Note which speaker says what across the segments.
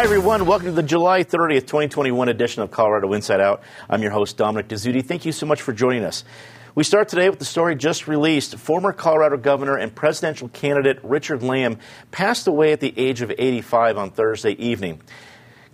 Speaker 1: Hi, everyone. Welcome to the July 30th, 2021 edition of Colorado Inside Out. I'm your host, Dominic Dezzutti. Thank you so much for joining us. We start today with the story just released. Former Colorado Governor and presidential candidate Richard Lamm passed away at the age of 85 on Thursday evening.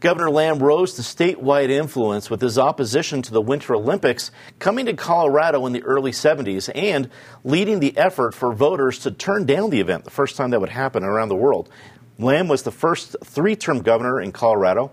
Speaker 1: Governor Lamm rose to statewide influence with his opposition to the Winter Olympics coming to Colorado in the early 70s and leading the effort for voters to turn down the event, the first time that would happen around the world. Lamm was the first three term governor in Colorado,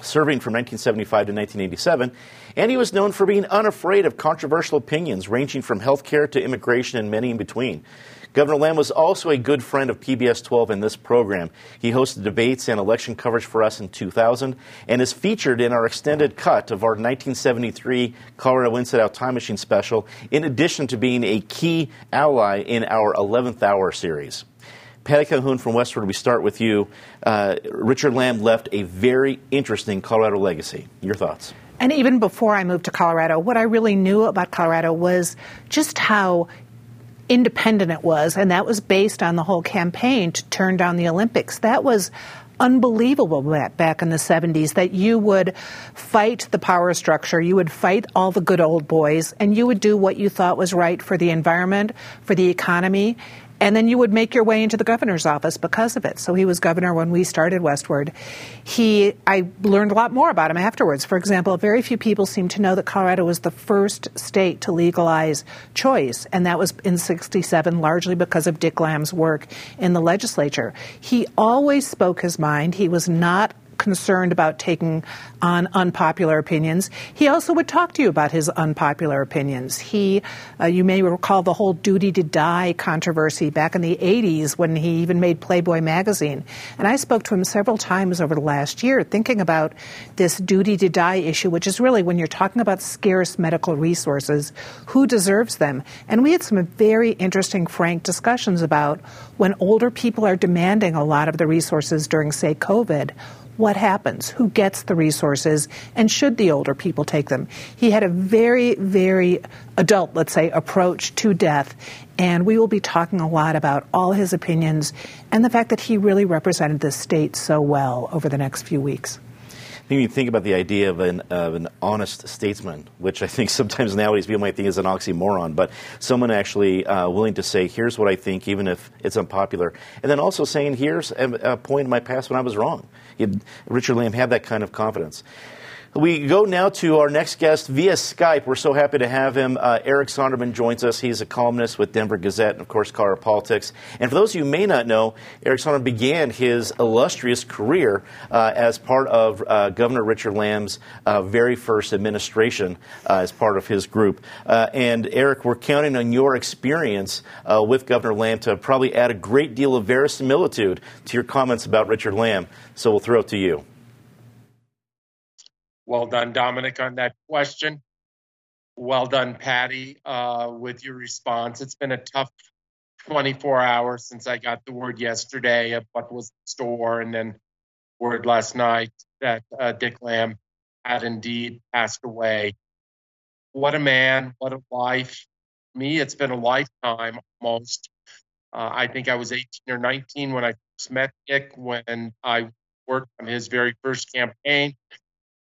Speaker 1: serving from 1975 to 1987, and he was known for being unafraid of controversial opinions ranging from health care to immigration and many in between. Governor Lamm was also a good friend of PBS 12 in this program. He hosted debates and election coverage for us in 2000 and is featured in our extended cut of our 1973 Colorado Inside Out Time Machine special, in addition to being a key ally in our 11th Hour series. Patty Calhoun from Westword, we start with you. Uh, Richard Lamm left a very interesting Colorado legacy. Your thoughts?
Speaker 2: And even before I moved to Colorado, what I really knew about Colorado was just how independent it was, and that was based on the whole campaign to turn down the Olympics. That was unbelievable back in the 70s that you would fight the power structure, you would fight all the good old boys, and you would do what you thought was right for the environment, for the economy, and then you would make your way into the governor's office because of it. So he was governor when we started Westword. He, I learned a lot more about him afterwards. For example, very few people seem to know that Colorado was the first state to legalize choice, and that was in 67, largely because of Dick Lamm's work in the legislature. He always spoke his mind. He was not concerned about taking on unpopular opinions. He also would talk to you about his unpopular opinions. He, uh, you may recall the whole duty to die controversy back in the 80s when he even made Playboy magazine. And I spoke to him several times over the last year thinking about this duty to die issue, which is really when you're talking about scarce medical resources, who deserves them? And we had some very interesting, frank discussions about when older people are demanding a lot of the resources during, say, COVID what happens, who gets the resources, and should the older people take them. He had a very, very adult, let's say, approach to death, and we will be talking a lot about all his opinions and the fact that he really represented the state so well over the next few weeks.
Speaker 1: Think you think about the idea of an, of an honest statesman, which I think sometimes nowadays people might think is an oxymoron, but someone actually uh, willing to say, here's what I think, even if it's unpopular. And then also saying, here's a, a point in my past when I was wrong. Richard Lamb had that kind of confidence. We go now to our next guest via Skype. We're so happy to have him. Uh, Eric Sondermann joins us. He's a columnist with Denver Gazette and, of course, Colorado Politics. And for those who may not know, Eric Sondermann began his illustrious career uh, as part of uh, Governor Richard Lamm's uh, very first administration uh, as part of his group. Uh, and, Eric, we're counting on your experience with Governor Lamm to probably add a great deal of verisimilitude to your comments about Richard Lamm. So we'll throw it to you.
Speaker 3: Well done, Dominic, on that question. Well done, Patty, uh, with your response. It's been a tough 24 hours since I got the word yesterday of what was the store, and then word last night that uh, Dick Lamm had indeed passed away. What a man, what a life. Me, it's been a lifetime almost. Uh, I think I was 18 or 19 when I first met Dick, when I worked on his very first campaign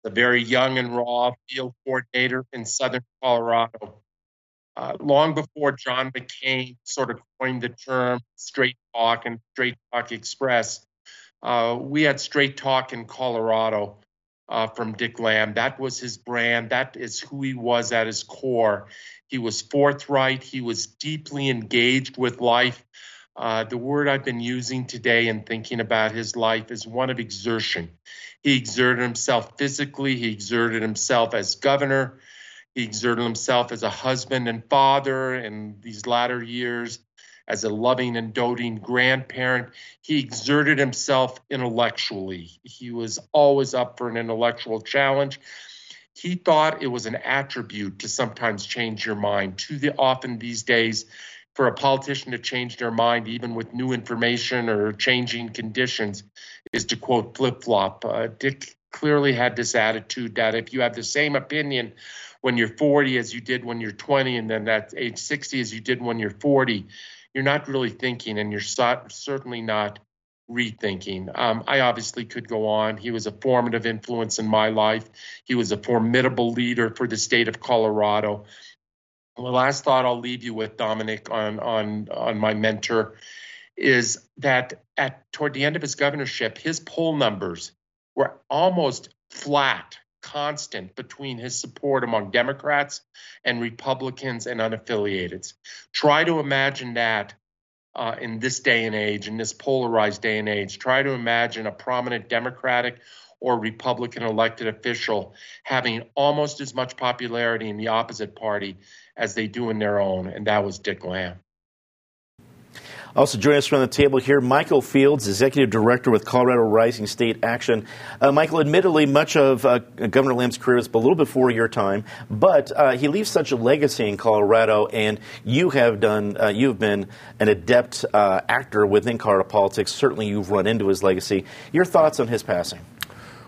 Speaker 3: the very young and raw field coordinator in southern Colorado. Uh, long before John McCain sort of coined the term straight talk and straight talk express, uh, we had straight talk in Colorado uh, from Dick Lamm. That was his brand. That is who he was at his core. He was forthright. He was deeply engaged with life. Uh, the word I've been using today and thinking about his life is one of exertion. He exerted himself physically, he exerted himself as governor, he exerted himself as a husband and father in these latter years, as a loving and doting grandparent. He exerted himself intellectually. He was always up for an intellectual challenge. He thought it was an attribute to sometimes change your mind. Too often these days, for a politician to change their mind, even with new information or changing conditions, is to quote flip flop. Uh, Dick clearly had this attitude that if you have the same opinion when you're 40 as you did when you're 20, and then at age 60 as you did when you're 40, you're not really thinking, and you're so- certainly not rethinking. Um, I obviously could go on. He was a formative influence in my life. He was a formidable leader for the state of Colorado. The last thought I'll leave you with, Dominic, on on on my mentor, is that at toward the end of his governorship, his poll numbers were almost flat, constant between his support among Democrats and Republicans and unaffiliated. Try to imagine that uh, in this day and age, in this polarized day and age. Try to imagine a prominent Democratic or Republican elected official having almost as much popularity in the opposite party as they do in their own, and that was Dick Lamm.
Speaker 1: Also joining us from the table here, Michael Fields, Executive Director with Colorado Rising State Action. Uh, Michael, admittedly, much of uh, Governor Lamm's career is a little before your time, but uh, he leaves such a legacy in Colorado, and you have done, uh, you have been an adept uh, actor within Colorado politics. Certainly, you've run into his legacy. Your thoughts on his passing?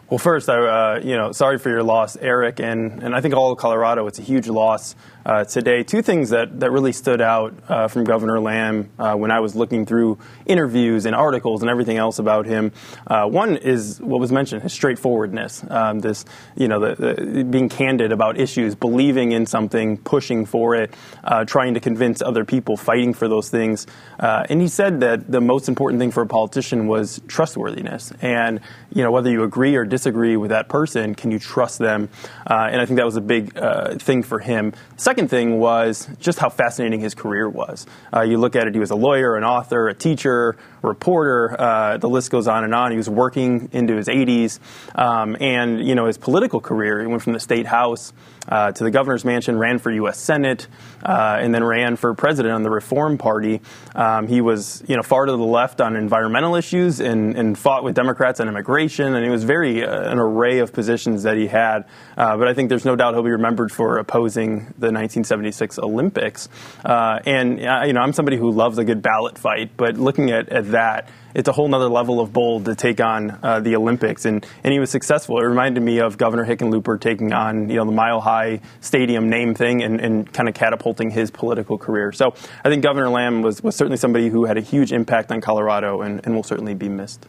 Speaker 4: Well, first, I, uh, you know, sorry for your loss, Eric, and, and I think all of Colorado. It's a huge loss uh, today. Two things that, that really stood out uh, from Governor Lamm uh, when I was looking through interviews and articles and everything else about him. Uh, one is what was mentioned: his straightforwardness. Um, this, you know, the, the, being candid about issues, believing in something, pushing for it, uh, trying to convince other people, fighting for those things. and he said that the most important thing for a politician was trustworthiness, and you know, whether you agree or disagree with that person, can you trust them? and I think that was a big thing for him. Second second thing was just how fascinating his career was. Uh, you look at it, he was a lawyer, an author, a teacher, reporter, uh, the list goes on and on. He was working into his 80s. Um, and, you know, his political career, he went from the state house uh, to the governor's mansion, ran for U.S. Senate, uh, and then ran for president on the Reform Party. Um, he was, you know, far to the left on environmental issues and, and fought with Democrats on immigration, and it was very uh, an array of positions that he had. Uh, but I think there's no doubt he'll be remembered for opposing the 1976 Olympics. Uh, and uh, you know, I'm somebody who loves a good ballot fight, but looking at, at that it's a whole nother level of bold to take on uh, the Olympics. And, and he was successful. It reminded me of Governor Hickenlooper taking on, you know, the Mile High Stadium name thing and, and kind of catapulting his political career. So I think Governor Lamm was, was certainly somebody who had a huge impact on Colorado and, and will certainly be missed.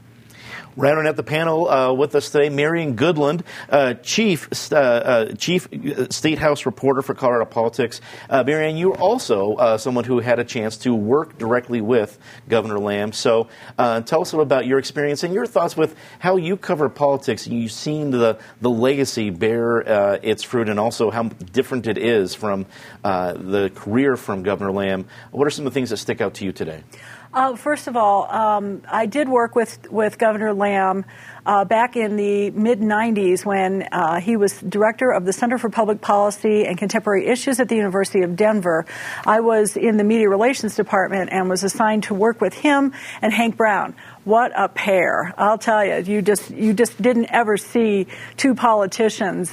Speaker 1: Rounding out the panel uh, with us today, Marianne Goodland, uh, chief uh, uh chief uh, state house reporter for Colorado politics. Uh, Marion, you're also someone who had a chance to work directly with Governor Lamm. So, tell us a little about your experience and your thoughts with how you cover politics. You've seen the the legacy bear its fruit, and also how different it is from the career from Governor Lamm. What are some of the things that stick out to you today?
Speaker 5: Uh, first of all, um, I did work with, with Governor Lamm uh, back in the mid 90s when uh, he was director of the Center for Public Policy and Contemporary Issues at the University of Denver. I was in the media relations department and was assigned to work with him and Hank Brown. What a pair! I'll tell you, you just you just didn't ever see two politicians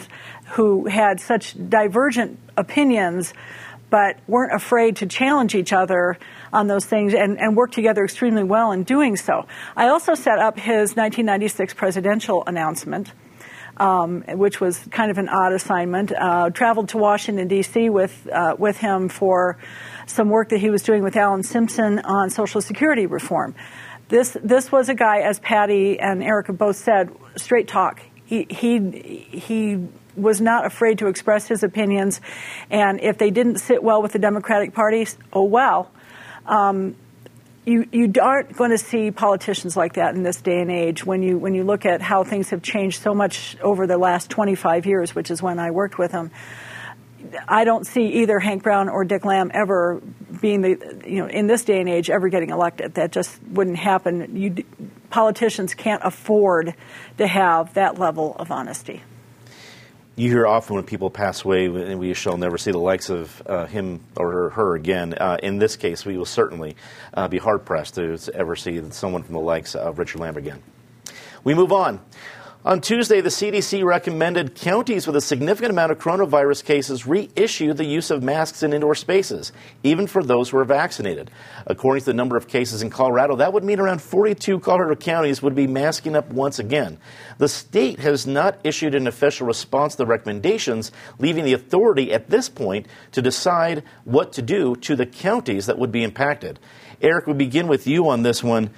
Speaker 5: who had such divergent opinions, but weren't afraid to challenge each other on those things and, and worked together extremely well in doing so. I also set up his 1996 presidential announcement. Um, which was kind of an odd assignment. Uh, traveled to Washington D.C. with uh, with him for some work that he was doing with Alan Simpson on Social Security reform. This this was a guy, as Patty and Erica both said, straight talk. He he he was not afraid to express his opinions, and if they didn't sit well with the Democratic Party, oh well. Um, you, you aren't going to see politicians like that in this day and age when you when you look at how things have changed so much over the last 25 years, which is when I worked with him. I don't see either Hank Brown or Dick Lamm ever being the you know in this day and age ever getting elected. That just wouldn't happen. You politicians can't afford to have that level of honesty
Speaker 1: you hear often when people pass away, we shall never see the likes of uh, him or her again. Uh, in this case, we will certainly uh, be hard pressed to ever see someone from the likes of Richard Lamm again. We move on. On Tuesday, the CDC recommended counties with a significant amount of coronavirus cases reissue the use of masks in indoor spaces, even for those who are vaccinated. According to the number of cases in Colorado, that would mean around 42 Colorado counties would be masking up once again. The state has not issued an official response to the recommendations, leaving the authority at this point to decide what to do to the counties that would be impacted. Eric, we begin with you on this one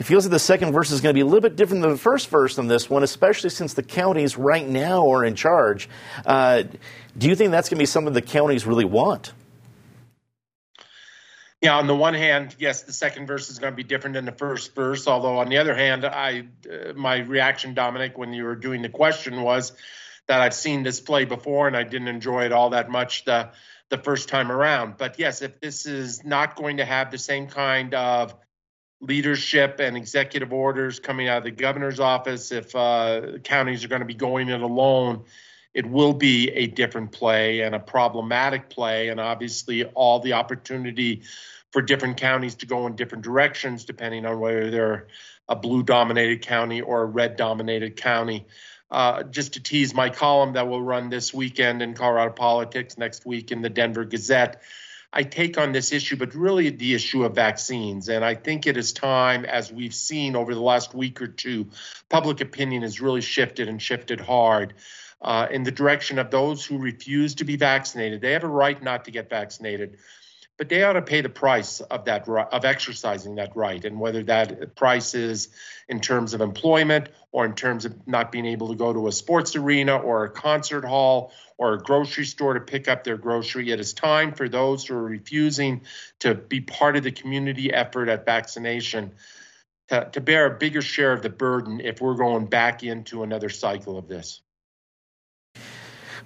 Speaker 1: It feels like the second verse is going to be a little bit different than the first verse on this one, especially since the counties right now are in charge. Uh, do you think that's going to be something the counties really want?
Speaker 3: Yeah, on the one hand, yes, the second verse is going to be different than the first verse. Although on the other hand, I uh, my reaction, Dominic, when you were doing the question was that I've seen this play before and I didn't enjoy it all that much the the first time around. But yes, if this is not going to have the same kind of leadership and executive orders coming out of the governor's office, if uh, counties are going to be going it alone, it will be a different play and a problematic play, and obviously all the opportunity for different counties to go in different directions depending on whether they're a blue dominated county or a red dominated county. Uh, just to tease my column that will run this weekend in Colorado Politics, next week in the Denver Gazette. I take on this issue, but really the issue of vaccines. And I think it is time, as we've seen over the last week or two, public opinion has really shifted and shifted hard uh, in the direction of those who refuse to be vaccinated. They have a right not to get vaccinated, but they ought to pay the price of that of exercising that right, and whether that price is in terms of employment or in terms of not being able to go to a sports arena or a concert hall or a grocery store to pick up their grocery. It is time for those who are refusing to be part of the community effort at vaccination to, to bear a bigger share of the burden if we're going back into another cycle of this.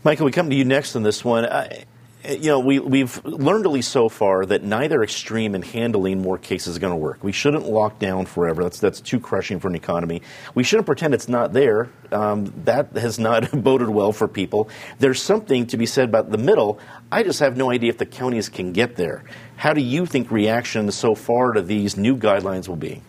Speaker 1: Michael, we come to you next on this one. I, you know, we, we've learned at least so far that neither extreme in handling more cases is going to work. We shouldn't lock down forever. That's, that's too crushing for an economy. We shouldn't pretend it's not there. Um, that has not boded well for people. There's something to be said about the middle. I just have no idea if the counties can get there. How do you think reaction so far to these new guidelines will be?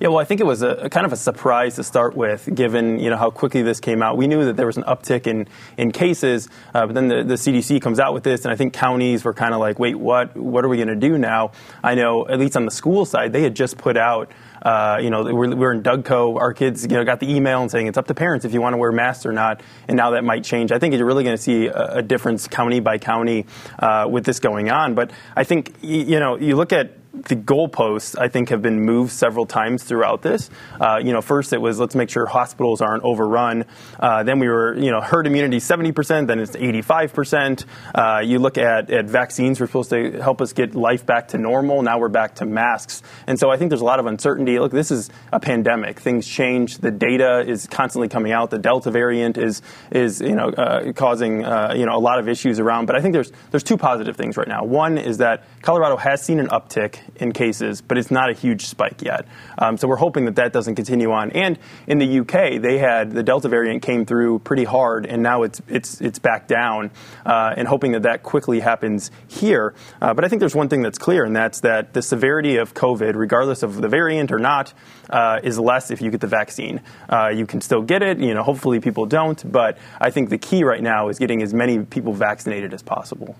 Speaker 4: Yeah, well, I think it was a, a, kind of a surprise to start with, given you know how quickly this came out. We knew that there was an uptick in in cases, uh, but then the, the CDC comes out with this, and I think counties were kind of like, "Wait, what? What are we going to do now?" I know, at least on the school side, they had just put out. Uh, you know, we're, we're in Dougco. Our kids, you know, got the email and saying it's up to parents if you want to wear masks or not. And now that might change. I think you're really going to see a, a, difference county by county uh, with this going on. But I think you know, you look at the goalposts, I think, have been moved several times throughout this. Uh, you know, first it was let's make sure hospitals aren't overrun. Uh, then we were, you know, herd immunity 70%, then it's 85%. Uh, you look at, at vaccines, we're supposed to help us get life back to normal. Now we're back to masks. And so I think there's a lot of uncertainty. Look, this is a pandemic. Things change. The data is constantly coming out. The Delta variant is, is you know, uh, causing, uh, you know, a lot of issues around. But I think there's, there's two positive things right now. One is that Colorado has seen an uptick in cases, but it's not a huge spike yet. Um, so we're hoping that that doesn't continue on. And in the UK, they had the Delta variant came through pretty hard, and now it's it's it's back down. Uh, and hoping that that quickly happens here. Uh, but I think there's one thing that's clear, and that's that the severity of COVID, regardless of the variant or not, uh, is less if you get the vaccine. Uh, you can still get it. You know, hopefully people don't. But I think the key right now is getting as many people vaccinated as possible.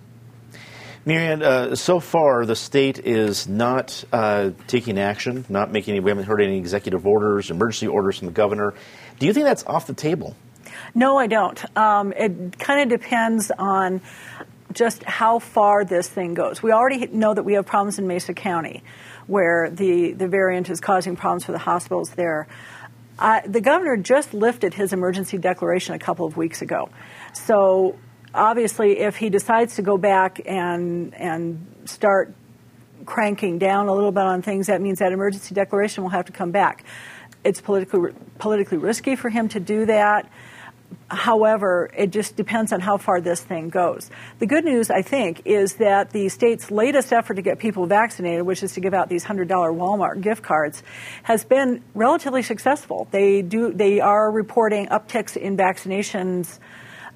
Speaker 1: Marianne, uh, so far the state is not uh, taking action, not making any, we haven't heard any executive orders, emergency orders from the governor. Do you think that's off the table?
Speaker 5: No, I don't. Um, it kind of depends on just how far this thing goes. We already know that we have problems in Mesa County where the, the variant is causing problems for the hospitals there. Uh, the governor just lifted his emergency declaration a couple of weeks ago. So obviously, if he decides to go back and and start cranking down a little bit on things, that means that emergency declaration will have to come back. It's politically politically risky for him to do that. However, it just depends on how far this thing goes. The good news, I think, is that the state's latest effort to get people vaccinated, which is to give out these $100 Walmart gift cards, has been relatively successful. They do they are reporting upticks in vaccinations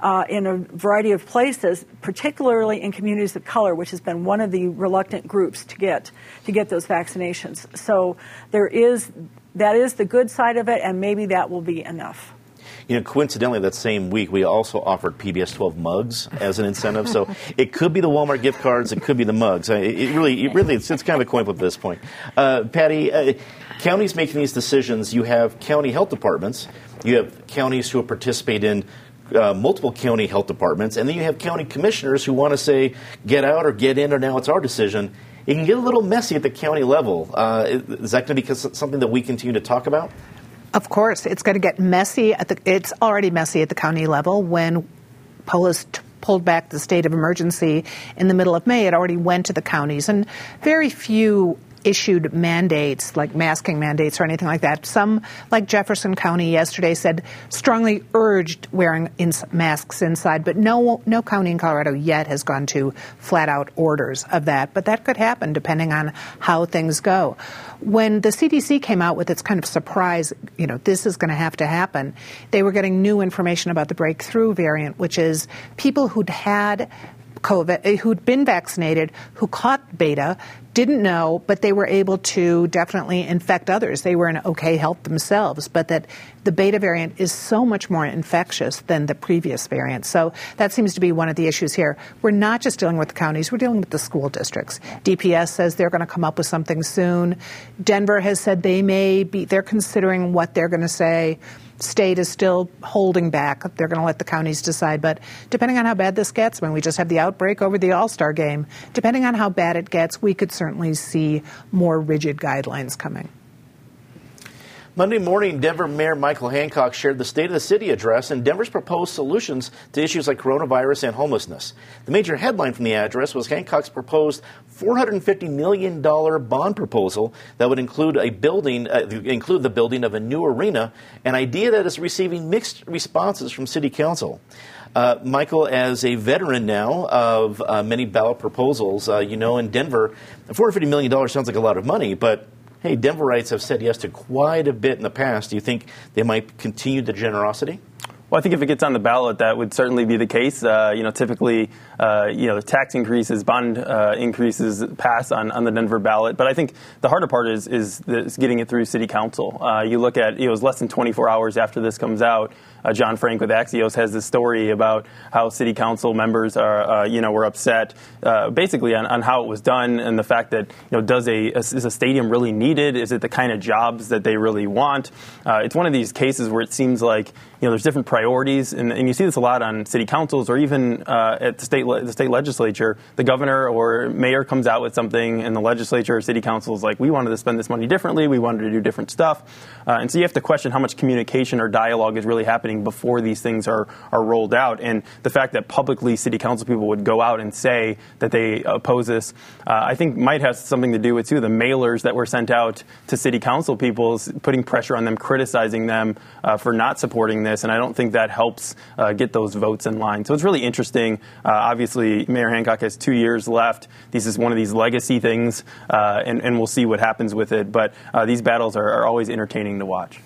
Speaker 5: uh, in a variety of places, particularly in communities of color, which has been one of the reluctant groups to get to get those vaccinations. So there is that is the good side of it, and maybe that will be enough.
Speaker 1: You know, coincidentally, that same week we also offered PBS 12 mugs as an incentive. so it could be the Walmart gift cards, it could be the mugs. It really, it really, it's, it's kind of a coin flip at this point. Uh, Patty, uh, counties making these decisions. You have county health departments. You have counties who participate in uh, multiple county health departments, and then you have county commissioners who want to say, get out or get in, or now it's our decision. it can get a little messy at the county level. Uh, is that going to be something that we continue to talk about?
Speaker 2: Of course, it's going to get messy. At the, it's already messy at the county level. When Polis t- pulled back the state of emergency in the middle of May, it already went to the counties, and very few issued mandates, like masking mandates or anything like that. Some, like Jefferson County yesterday, said strongly urged wearing in masks inside, but no, no county in Colorado yet has gone to flat out orders of that. But that could happen depending on how things go. When the CDC came out with its kind of surprise, you know, this is going to have to happen, they were getting new information about the breakthrough variant, which is people who'd had COVID, eh, who'd been vaccinated, who caught beta, didn't know, but they were able to definitely infect others. They were in okay health themselves, but that the beta variant is so much more infectious than the previous variant. So that seems to be one of the issues here. We're not just dealing with the counties, we're dealing with the school districts. DPS says they're going to come up with something soon. Denver has said they may be, they're considering what they're going to say state is still holding back. They're going to let the counties decide. But depending on how bad this gets, when we just have the outbreak over the All Star game, depending on how bad it gets, we could certainly see more rigid guidelines coming.
Speaker 1: Monday morning, Denver Mayor Michael Hancock shared the State of the City address and Denver's proposed solutions to issues like coronavirus and homelessness. The major headline from the address was Hancock's proposed $450 million bond proposal that would include a building, uh, include the building of a new arena, an idea that is receiving mixed responses from City Council. Uh, Michael, as a veteran now of uh, many ballot proposals, uh, you know in Denver, $450 million sounds like a lot of money, but hey, Denverites have said yes to quite a bit in the past. Do you think they might continue the generosity?
Speaker 4: Well, I think if it gets on the ballot, that would certainly be the case. Uh, you know, typically, uh, you know, tax increases, bond uh, increases pass on, on the Denver ballot. But I think the harder part is is, is getting it through City Council. Uh, you look at you know, it was less than 24 hours after this comes out uh, John Frank with Axios has this story about how city council members are, uh, you know, were upset, uh, basically on, on, how it was done and the fact that, you know, does a, is a stadium really needed? Is it the kind of jobs that they really want? Uh, it's one of these cases where it seems like, you know, there's different priorities, and, and you see this a lot on city councils or even uh, at the state le- the state legislature. The governor or mayor comes out with something, and the legislature or city council is like, we wanted to spend this money differently, we wanted to do different stuff, and so you have to question how much communication or dialogue is really happening happening before these things are, are rolled out. And the fact that publicly city council people would go out and say that they oppose this, uh, I think might have something to do with, too, the mailers that were sent out to city council people, putting pressure on them, criticizing them uh, for not supporting this. And I don't think that helps uh, get those votes in line. So it's really interesting. Uh, obviously, Mayor Hancock has two years left. This is one of these legacy things, uh, and, and, we'll see what happens with it. But uh, these battles are, are always entertaining to watch.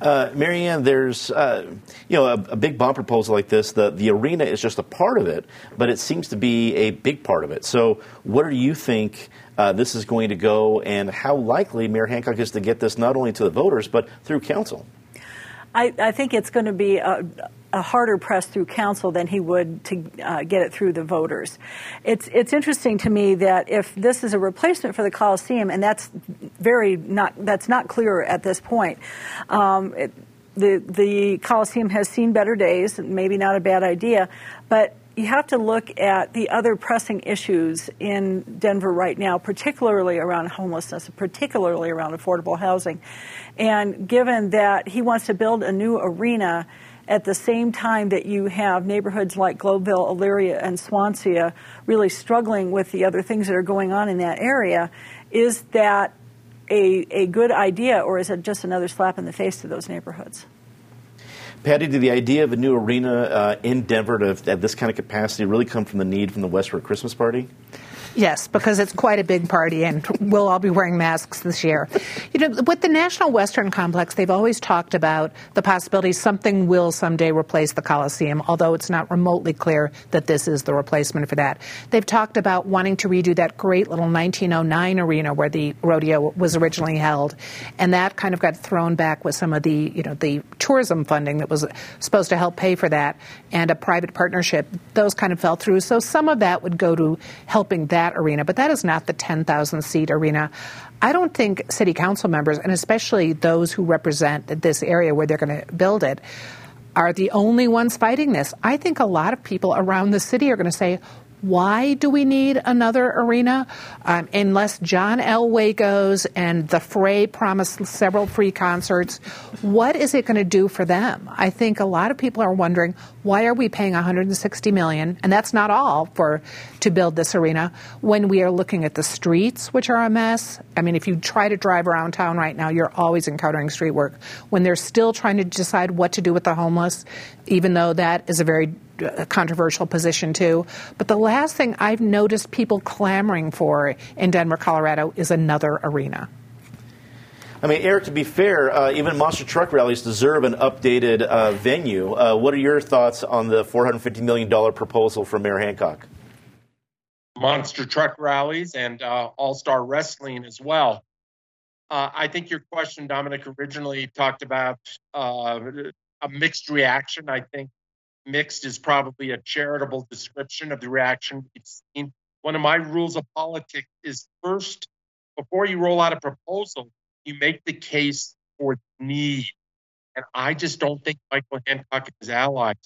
Speaker 1: Uh, Marianne, there's uh, you know a, a, big bond proposal like this. The the arena is just a part of it, but it seems to be a big part of it. So, what do you think uh, this is going to go, and how likely Mayor Hancock is to get this not only to the voters but through council?
Speaker 5: I, I think it's going to be a, harder press through council than he would to uh, get it through the voters. It's it's interesting to me that if this is a replacement for the Coliseum, and that's very not that's not clear at this point. Um, it, the the Coliseum has seen better days, maybe not a bad idea, but you have to look at the other pressing issues in Denver right now, particularly around homelessness, particularly around affordable housing. And given that he wants to build a new arena at the same time that you have neighborhoods like Globeville, Elyria, and Swansea really struggling with the other things that are going on in that area, is that a, a good idea or is it just another slap in the face to those neighborhoods?
Speaker 1: Patty, did the idea of a new arena uh, in Denver to have this kind of capacity really come from the need from the Westword Christmas party?
Speaker 2: Yes, because it's quite a big party, and we'll all be wearing masks this year. You know, with the National Western Complex, they've always talked about the possibility something will someday replace the Coliseum, although it's not remotely clear that this is the replacement for that. They've talked about wanting to redo that great little 1909 arena where the rodeo was originally held, and that kind of got thrown back with some of the, you know, the tourism funding that was supposed to help pay for that, and a private partnership. Those kind of fell through, so some of that would go to helping that that arena, but that is not the 10,000 seat arena. I don't think city council members, and especially those who represent this area where they're going to build it, are the only ones fighting this. I think a lot of people around the city are going to say, why do we need another arena? Um, unless John Elway goes and the Fray promised several free concerts, what is it going to do for them? I think a lot of people are wondering why are we paying 160 million, and that's not all for to build this arena when we are looking at the streets, which are a mess. I mean, if you try to drive around town right now, you're always encountering street work. When they're still trying to decide what to do with the homeless, even though that is a very a controversial position too. But the last thing I've noticed people clamoring for in Denver, Colorado is another arena.
Speaker 1: I mean, Eric, to be fair, uh, even monster truck rallies deserve an updated uh, venue. Uh, what are your thoughts on the $450 million proposal from Mayor Hancock?
Speaker 3: Monster truck rallies and uh, all star wrestling as well. Uh, I think your question, Dominic, originally talked about uh, a mixed reaction. I think mixed is probably a charitable description of the reaction we've seen. One of my rules of politics is first, before you roll out a proposal, you make the case for need. And I just don't think Michael Hancock and his allies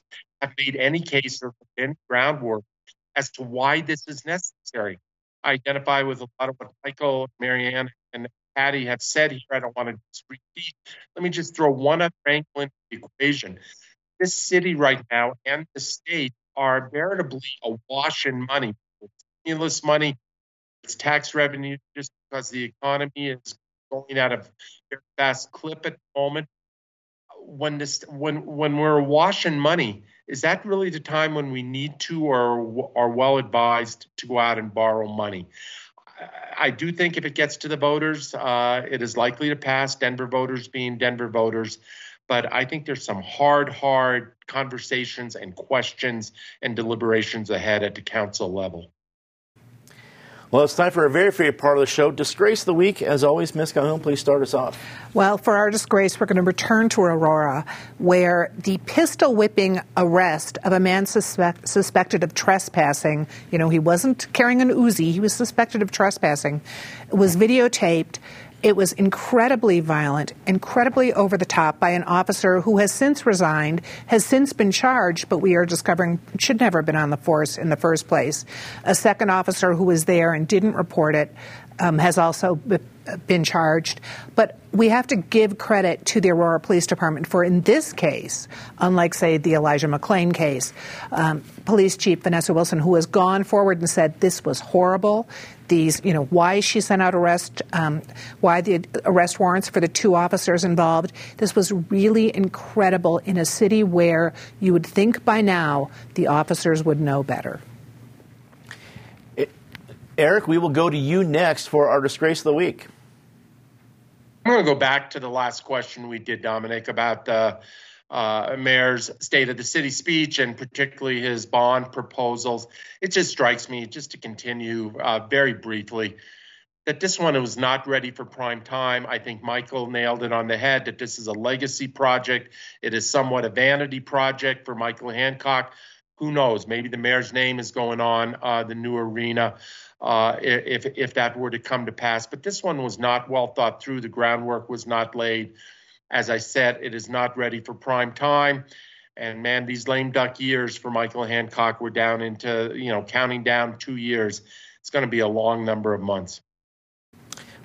Speaker 3: have made any case or any groundwork as to why this is necessary. I identify with a lot of what Michael, Marianne, and Patty have said here. I don't want to repeat. Let me just throw one other angle into the equation this city right now and the state are veritably awash in money. Stimulus money, it's tax revenue just because the economy is going at a very fast clip at the moment. When this, when when we're awash in money, is that really the time when we need to or are well advised to go out and borrow money? I do think if it gets to the voters, uh, it is likely to pass. Denver voters being Denver voters, but I think there's some hard, hard conversations and questions and deliberations ahead at the council level.
Speaker 1: Well, it's time for a very favorite part of the show, Disgrace the Week. As always, Ms. Calhoun, please start us off.
Speaker 2: Well, for our disgrace, we're going to return to Aurora, where the pistol whipping arrest of a man suspect, suspected of trespassing, you know, he wasn't carrying an Uzi, he was suspected of trespassing, was videotaped it was incredibly violent, incredibly over the top by an officer who has since resigned, has since been charged, but we are discovering should never have been on the force in the first place. A second officer who was there and didn't report it um, has also been charged. But we have to give credit to the Aurora Police Department for, in this case, unlike, say, the Elijah McClain case, um, Police Chief Vanessa Wilson, who has gone forward and said this was horrible. These, you know, why she sent out arrest, um, why the arrest warrants for the two officers involved. This was really incredible in a city where you would think by now the officers would know better.
Speaker 1: Eric, we will go to you next for our disgrace of the week.
Speaker 3: I'm going to go back to the last question we did, Dominic, about the uh, mayor's state of the city speech and particularly his bond proposals. It just strikes me, just to continue uh, very briefly, that this one was not ready for prime time. I think Michael nailed it on the head that this is a legacy project. It is somewhat a vanity project for Michael Hancock. Who knows? Maybe the mayor's name is going on uh, the new arena uh, if if that were to come to pass. But this one was not well thought through. The groundwork was not laid. As I said, it is not ready for prime time. And man, these lame duck years for Michael Hancock were down into you know counting down two years. It's going to be a long number of months.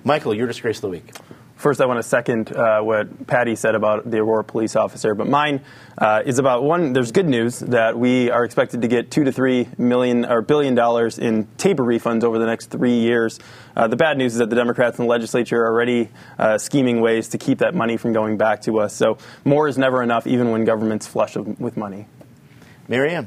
Speaker 1: Michael, your disgrace of the week.
Speaker 4: First, I want to second uh, what Patty said about the Aurora police officer, but mine uh, is about one. There's good news that we are expected to get two to three million or billion dollars in TABOR refunds over the next three years. Uh, the bad news is that the Democrats in the legislature are already uh, scheming ways to keep that money from going back to us. So more is never enough, even when government's flush with money.
Speaker 1: Marianne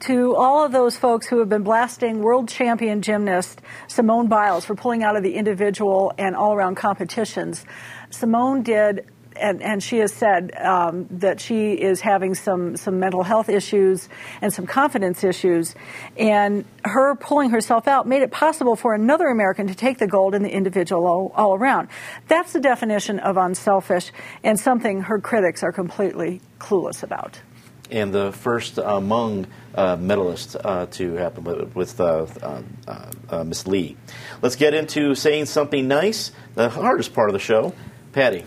Speaker 5: to all of those folks who have been blasting world champion gymnast Simone Biles for pulling out of the individual and all around competitions. Simone did and, and, she has said um, that she is having some, some mental health issues and some confidence issues. And her pulling herself out made it possible for another American to take the gold in the individual all, all around. That's the definition of unselfish and something her critics are completely clueless about
Speaker 1: and the first among uh, medalists uh, to happen with, with uh, uh, uh, Miss Lee. Let's get into saying something nice, the hardest part of the show. Patty.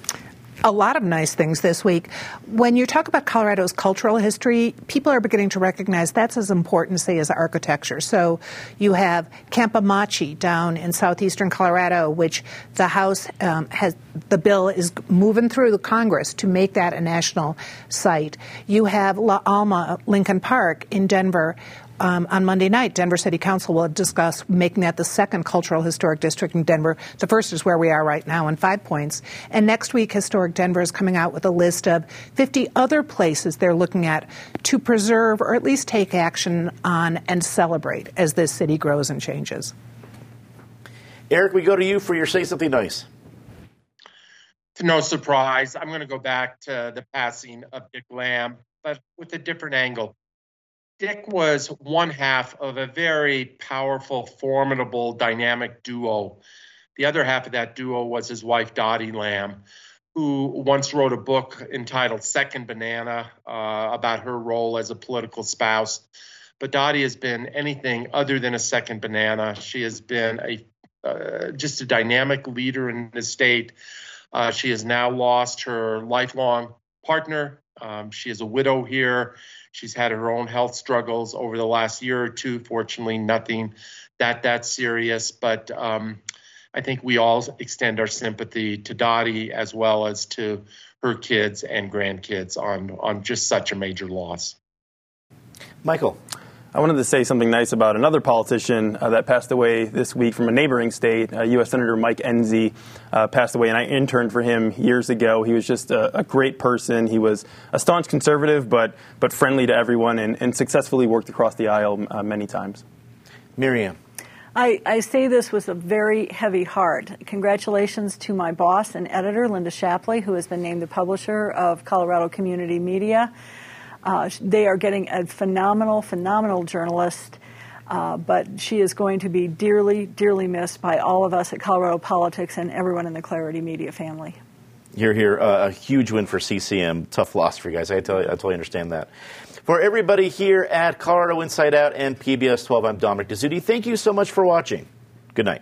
Speaker 2: A lot of nice things this week. When you talk about Colorado's cultural history, people are beginning to recognize that's as important, say, as architecture. So you have Camp Amache down in southeastern Colorado, which the House um, has, the bill is moving through the Congress to make that a national site. You have La Alma Lincoln Park in Denver, um, on Monday night, Denver City Council will discuss making that the second cultural historic district in Denver. The first is where we are right now in Five Points. And next week, Historic Denver is coming out with a list of 50 other places they're looking at to preserve or at least take action on and celebrate as this city grows and changes.
Speaker 1: Eric, we go to you for your Say Something Nice.
Speaker 3: No surprise. I'm going to go back to the passing of Dick Lamm, but with a different angle. Dick was one half of a very powerful, formidable, dynamic duo. The other half of that duo was his wife, Dottie Lamm, who once wrote a book entitled Second Banana uh, about her role as a political spouse. But Dottie has been anything other than a second banana. She has been a uh, just a dynamic leader in the state. Uh, she has now lost her lifelong partner. Um, she is a widow here. She's had her own health struggles over the last year or two. Fortunately, nothing that that serious, but um, I think we all extend our sympathy to Dottie as well as to her kids and grandkids on on just such a major loss.
Speaker 1: Michael.
Speaker 4: I wanted to say something nice about another politician uh, that passed away this week from a neighboring state. Uh, U.S. Senator Mike Enzi uh, passed away, and I interned for him years ago. He was just a, a great person. He was a staunch conservative, but but friendly to everyone, and, and successfully worked across the aisle uh, many times.
Speaker 1: Miriam.
Speaker 5: I, I, say this with a very heavy heart. Congratulations to my boss and editor, Linda Shapley, who has been named the publisher of Colorado Community Media. Uh, they are getting a phenomenal, phenomenal journalist. Uh, but she is going to be dearly, dearly missed by all of us at Colorado Politics and everyone in the Clarity Media family.
Speaker 1: You're here, uh, a huge win for CCM. Tough loss for you guys. I totally, I totally understand that. For everybody here at Colorado Inside Out and PBS 12, I'm Dominic Dezzutti. Thank you so much for watching. Good night.